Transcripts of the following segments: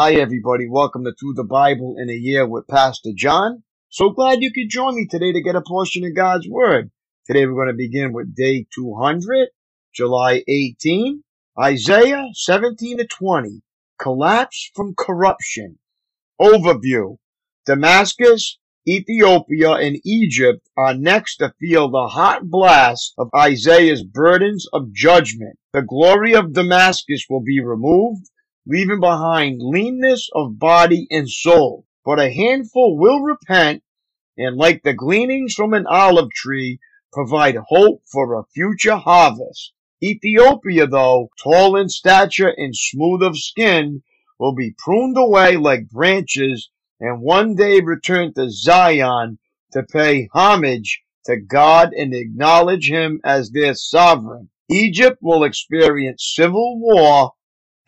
Hi, everybody. Welcome to Through the Bible in a Year with Pastor John. So glad you could join me today to get a portion of God's Word. Today we're going to begin with day 200, July 18, Isaiah 17 to 20, Collapse from Corruption. Overview. Damascus, Ethiopia, and Egypt are next to feel the hot blast of Isaiah's burdens of judgment. The glory of Damascus will be removed leaving behind leanness of body and soul. But a handful will repent, and like the gleanings from an olive tree, provide hope for a future harvest. Ethiopia, though, tall in stature and smooth of skin, will be pruned away like branches and one day return to Zion to pay homage to God and acknowledge Him as their sovereign. Egypt will experience civil war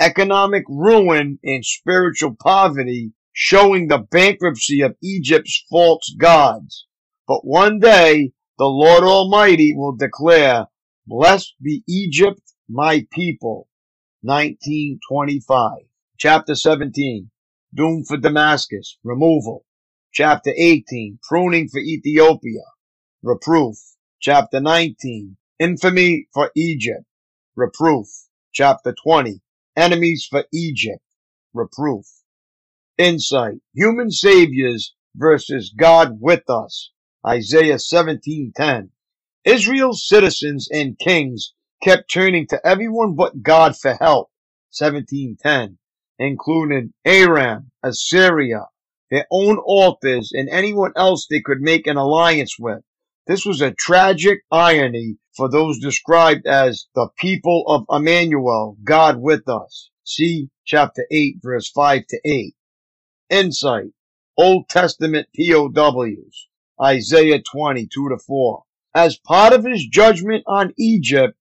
economic ruin, and spiritual poverty, showing the bankruptcy of Egypt's false gods. But one day, the Lord Almighty will declare, Blessed be Egypt, my people. 1925. Chapter 17. Doom for Damascus. Removal. Chapter 18. Pruning for Ethiopia. Reproof. Chapter 19. Infamy for Egypt. Reproof. Chapter 20 enemies for Egypt. Reproof. Insight. Human saviors versus God with us. Isaiah 17:10. Israel's citizens and kings kept turning to everyone but God for help. 1710, including Aram, Assyria, their own altars, and anyone else they could make an alliance with. This was a tragic irony for those described as the people of Emmanuel, God with us. See chapter 8, verse 5 to 8. Insight. Old Testament POWs. Isaiah 20, 2 to 4. As part of his judgment on Egypt,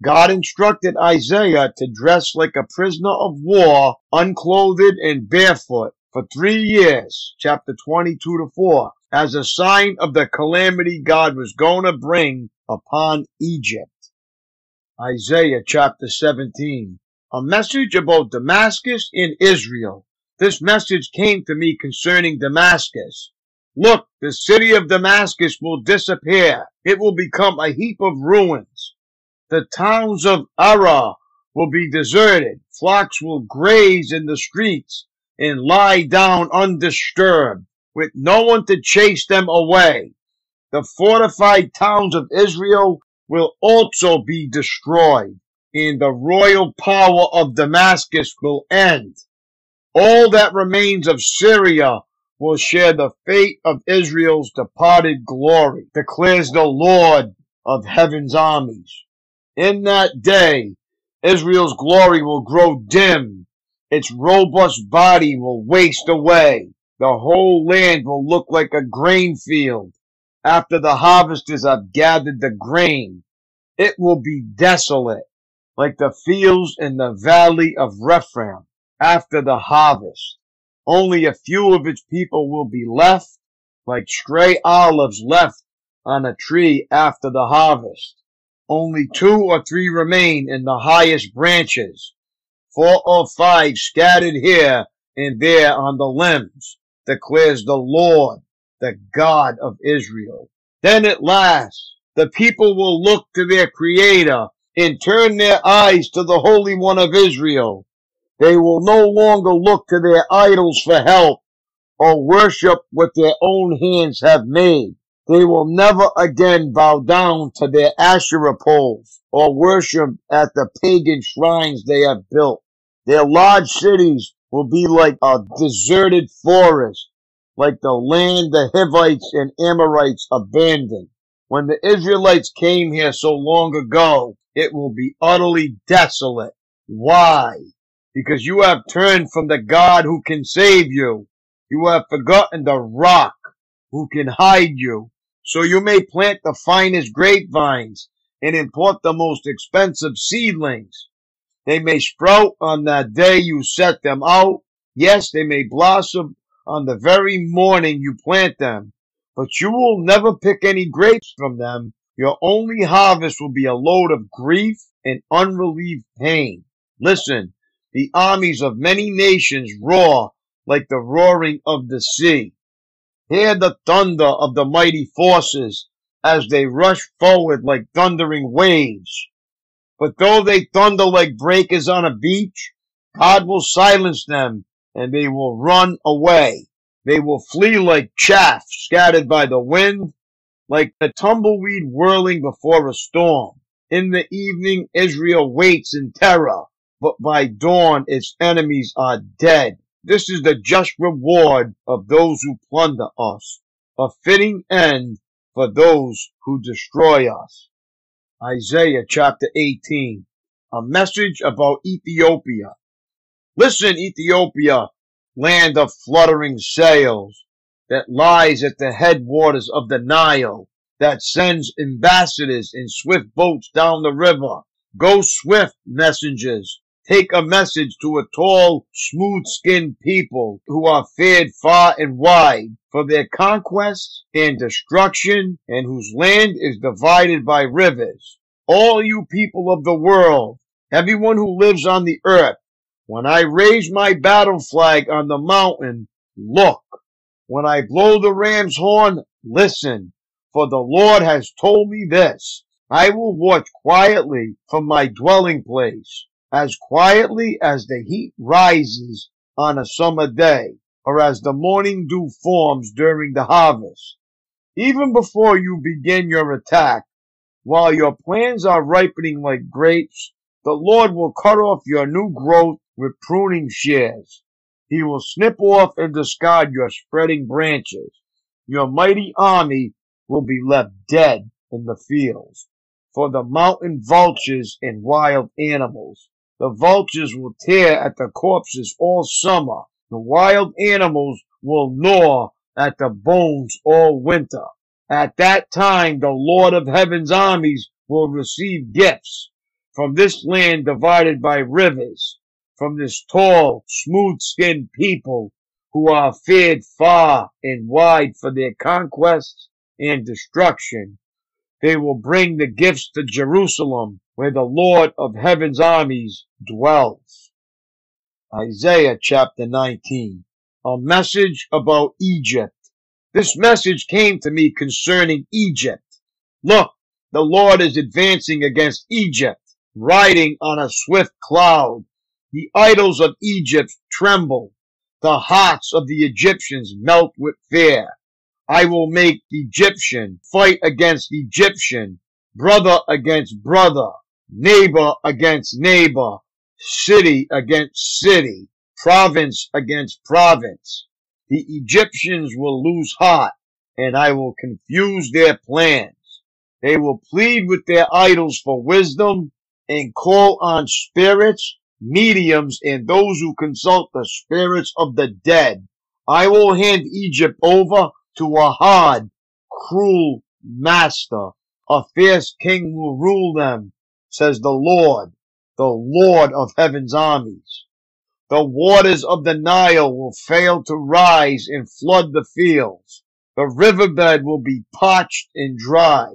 God instructed Isaiah to dress like a prisoner of war, unclothed and barefoot, for three years, chapter 22 to 4, as a sign of the calamity God was going to bring upon Egypt. Isaiah chapter 17. A message about Damascus in Israel. This message came to me concerning Damascus. Look, the city of Damascus will disappear. It will become a heap of ruins. The towns of Aroer will be deserted. Flocks will graze in the streets and lie down undisturbed with no one to chase them away. The fortified towns of Israel will also be destroyed, and the royal power of Damascus will end. All that remains of Syria will share the fate of Israel's departed glory, declares the Lord of heaven's armies. In that day, Israel's glory will grow dim, its robust body will waste away, the whole land will look like a grain field after the harvesters have gathered the grain. It will be desolate, like the fields in the valley of Rephaim after the harvest. Only a few of its people will be left, like stray olives left on a tree after the harvest. Only two or three remain in the highest branches, four or five scattered here and there on the limbs declares the Lord, the God of Israel. Then at last, the people will look to their Creator and turn their eyes to the Holy One of Israel. They will no longer look to their idols for help or worship what their own hands have made. They will never again bow down to their Asherah poles or worship at the pagan shrines they have built. Their large cities will be like a deserted forest, like the land the Hivites and Amorites abandoned. When the Israelites came here so long ago, it will be utterly desolate. Why? Because you have turned from the God who can save you. You have forgotten the rock who can hide you. So you may plant the finest grapevines and import the most expensive seedlings. They may sprout on that day you set them out. Yes, they may blossom on the very morning you plant them, but you will never pick any grapes from them. Your only harvest will be a load of grief and unrelieved pain. Listen, the armies of many nations roar like the roaring of the sea. Hear the thunder of the mighty forces as they rush forward like thundering waves. But though they thunder like breakers on a beach, God will silence them and they will run away. They will flee like chaff scattered by the wind, like the tumbleweed whirling before a storm. In the evening, Israel waits in terror, but by dawn its enemies are dead. This is the just reward of those who plunder us, a fitting end for those who destroy us. Isaiah chapter 18, a message about Ethiopia. Listen, Ethiopia, land of fluttering sails, that lies at the headwaters of the Nile, that sends ambassadors in swift boats down the river. Go swift, messengers, take a message to a tall, smooth-skinned people who are feared far and wide for their conquests and destruction and whose land is divided by rivers. All you people of the world, everyone who lives on the earth, when I raise my battle flag on the mountain, look. When I blow the ram's horn, listen. For the Lord has told me this. I will watch quietly from my dwelling place as quietly as the heat rises on a summer day, or as the morning dew forms during the harvest. Even before you begin your attack, while your plans are ripening like grapes, the Lord will cut off your new growth with pruning shears. He will snip off and discard your spreading branches. Your mighty army will be left dead in the fields. For the mountain vultures and wild animals the vultures will tear at the corpses all summer. The wild animals will gnaw at the bones all winter. At that time, the Lord of heaven's armies will receive gifts from this land divided by rivers, from this tall, smooth-skinned people who are feared far and wide for their conquests and destruction. They will bring the gifts to Jerusalem where the Lord of heaven's armies dwells. Isaiah chapter 19. A message about Egypt. This message came to me concerning Egypt. Look, the Lord is advancing against Egypt, riding on a swift cloud. The idols of Egypt tremble. The hearts of the Egyptians melt with fear. I will make Egyptian fight against Egyptian, brother against brother neighbor against neighbor, city against city, province against province. The Egyptians will lose heart, and I will confuse their plans. They will plead with their idols for wisdom and call on spirits, mediums, and those who consult the spirits of the dead. I will hand Egypt over to a hard, cruel master. A fierce king will rule them says the Lord, the Lord of heaven's armies. The waters of the Nile will fail to rise and flood the fields. The riverbed will be parched and dry.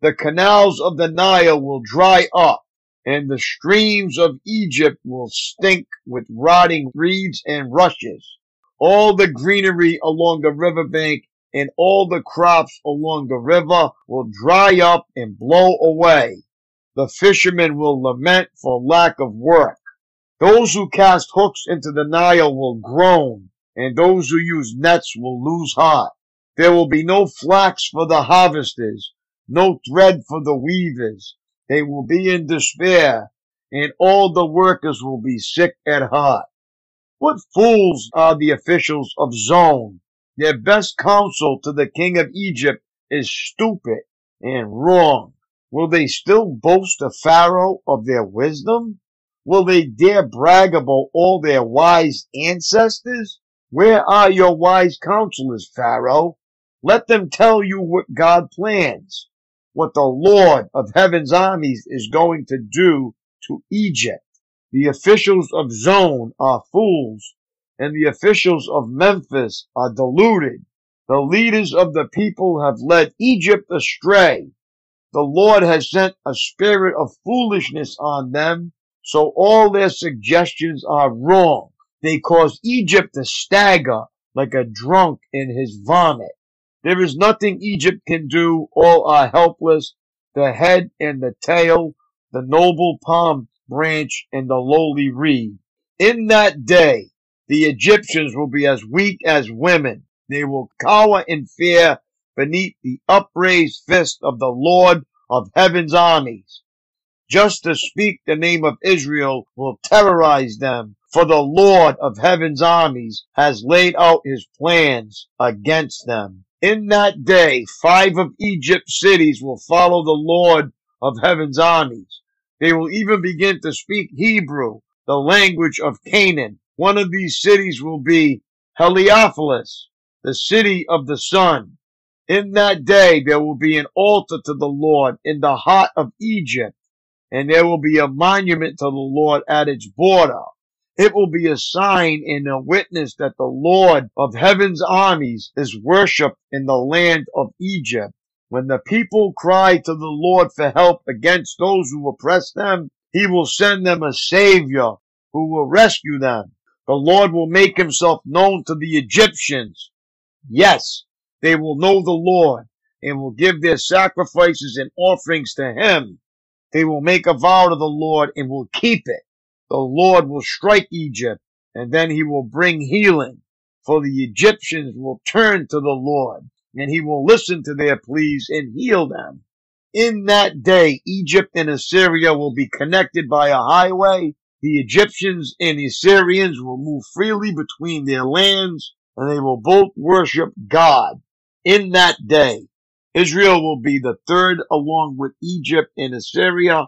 The canals of the Nile will dry up, and the streams of Egypt will stink with rotting reeds and rushes. All the greenery along the riverbank and all the crops along the river will dry up and blow away the fishermen will lament for lack of work. Those who cast hooks into the Nile will groan, and those who use nets will lose heart. There will be no flax for the harvesters, no thread for the weavers. They will be in despair, and all the workers will be sick at heart. What fools are the officials of Zoan! Their best counsel to the king of Egypt is stupid and wrong. Will they still boast to Pharaoh of their wisdom? Will they dare brag about all their wise ancestors? Where are your wise counselors, Pharaoh? Let them tell you what God plans, what the Lord of heaven's armies is going to do to Egypt. The officials of Zoan are fools, and the officials of Memphis are deluded. The leaders of the people have led Egypt astray. The Lord has sent a spirit of foolishness on them so all their suggestions are wrong. They cause Egypt to stagger like a drunk in his vomit. There is nothing Egypt can do. All are helpless. The head and the tail, the noble palm branch and the lowly reed. In that day, the Egyptians will be as weak as women. They will cower in fear beneath the upraised fist of the Lord of heaven's armies. Just to speak the name of Israel will terrorize them, for the Lord of heaven's armies has laid out his plans against them. In that day, five of Egypt's cities will follow the Lord of heaven's armies. They will even begin to speak Hebrew, the language of Canaan. One of these cities will be Heliopolis, the city of the sun. In that day, there will be an altar to the Lord in the heart of Egypt and there will be a monument to the Lord at its border. It will be a sign and a witness that the Lord of heaven's armies is worshipped in the land of Egypt. When the people cry to the Lord for help against those who oppress them, he will send them a savior who will rescue them. The Lord will make himself known to the Egyptians. Yes, they will know the Lord and will give their sacrifices and offerings to him. They will make a vow to the Lord and will keep it. The Lord will strike Egypt and then he will bring healing. For the Egyptians will turn to the Lord and he will listen to their pleas and heal them. In that day, Egypt and Assyria will be connected by a highway. The Egyptians and the Assyrians will move freely between their lands and they will both worship God in that day. Israel will be the third along with Egypt and Assyria,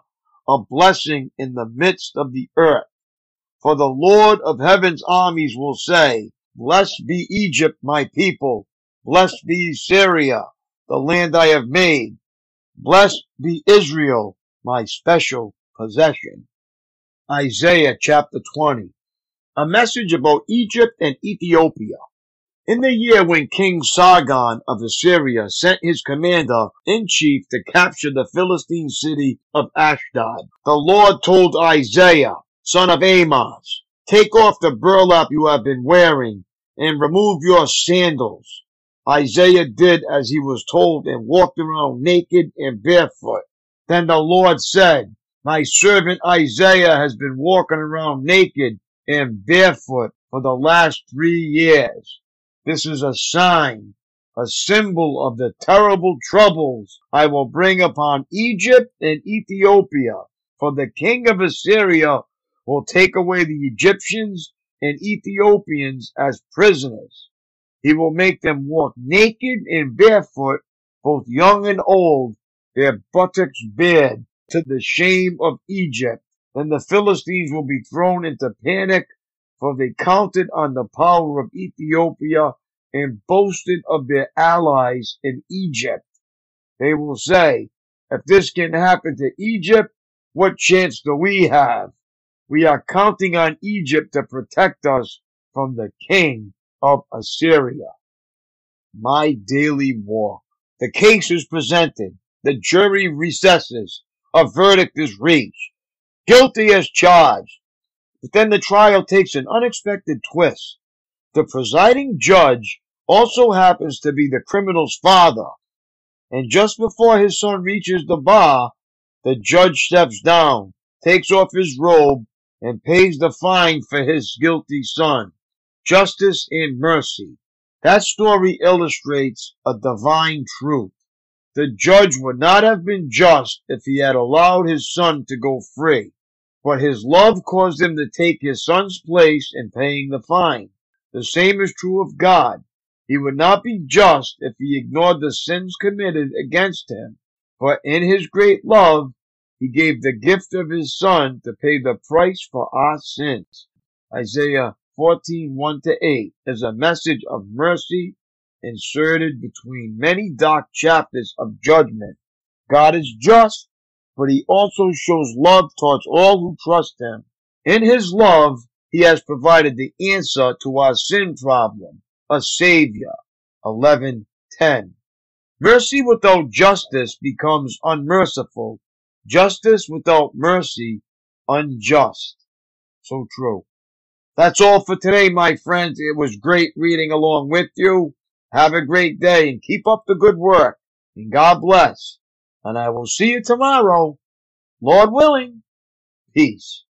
a blessing in the midst of the earth. For the Lord of heaven's armies will say, Blessed be Egypt, my people. Blessed be Syria, the land I have made. Blessed be Israel, my special possession. Isaiah chapter 20. A message about Egypt and Ethiopia. In the year when King Sargon of Assyria sent his commander in chief to capture the Philistine city of Ashdod, the Lord told Isaiah, son of Amos, take off the burlap you have been wearing and remove your sandals. Isaiah did as he was told and walked around naked and barefoot. Then the Lord said, my servant Isaiah has been walking around naked and barefoot for the last three years. This is a sign, a symbol of the terrible troubles I will bring upon Egypt and Ethiopia. For the king of Assyria will take away the Egyptians and Ethiopians as prisoners. He will make them walk naked and barefoot, both young and old, their buttocks bared, to the shame of Egypt. Then the Philistines will be thrown into panic for they counted on the power of Ethiopia and boasted of their allies in Egypt. They will say, if this can happen to Egypt, what chance do we have? We are counting on Egypt to protect us from the king of Assyria. My daily walk. The case is presented. The jury recesses. A verdict is reached. Guilty as charged. But then the trial takes an unexpected twist. The presiding judge also happens to be the criminal's father. And just before his son reaches the bar, the judge steps down, takes off his robe, and pays the fine for his guilty son. Justice and mercy. That story illustrates a divine truth. The judge would not have been just if he had allowed his son to go free but his love caused him to take his son's place in paying the fine. The same is true of God. He would not be just if he ignored the sins committed against him For in his great love, he gave the gift of his son to pay the price for our sins. Isaiah 14, 1 to 8 is a message of mercy inserted between many dark chapters of judgment. God is just, but he also shows love towards all who trust him. In his love, he has provided the answer to our sin problem, a savior. 11:10. Mercy without justice becomes unmerciful. Justice without mercy, unjust. So true. That's all for today, my friends. It was great reading along with you. Have a great day and keep up the good work. And God bless. And I will see you tomorrow. Lord willing. Peace.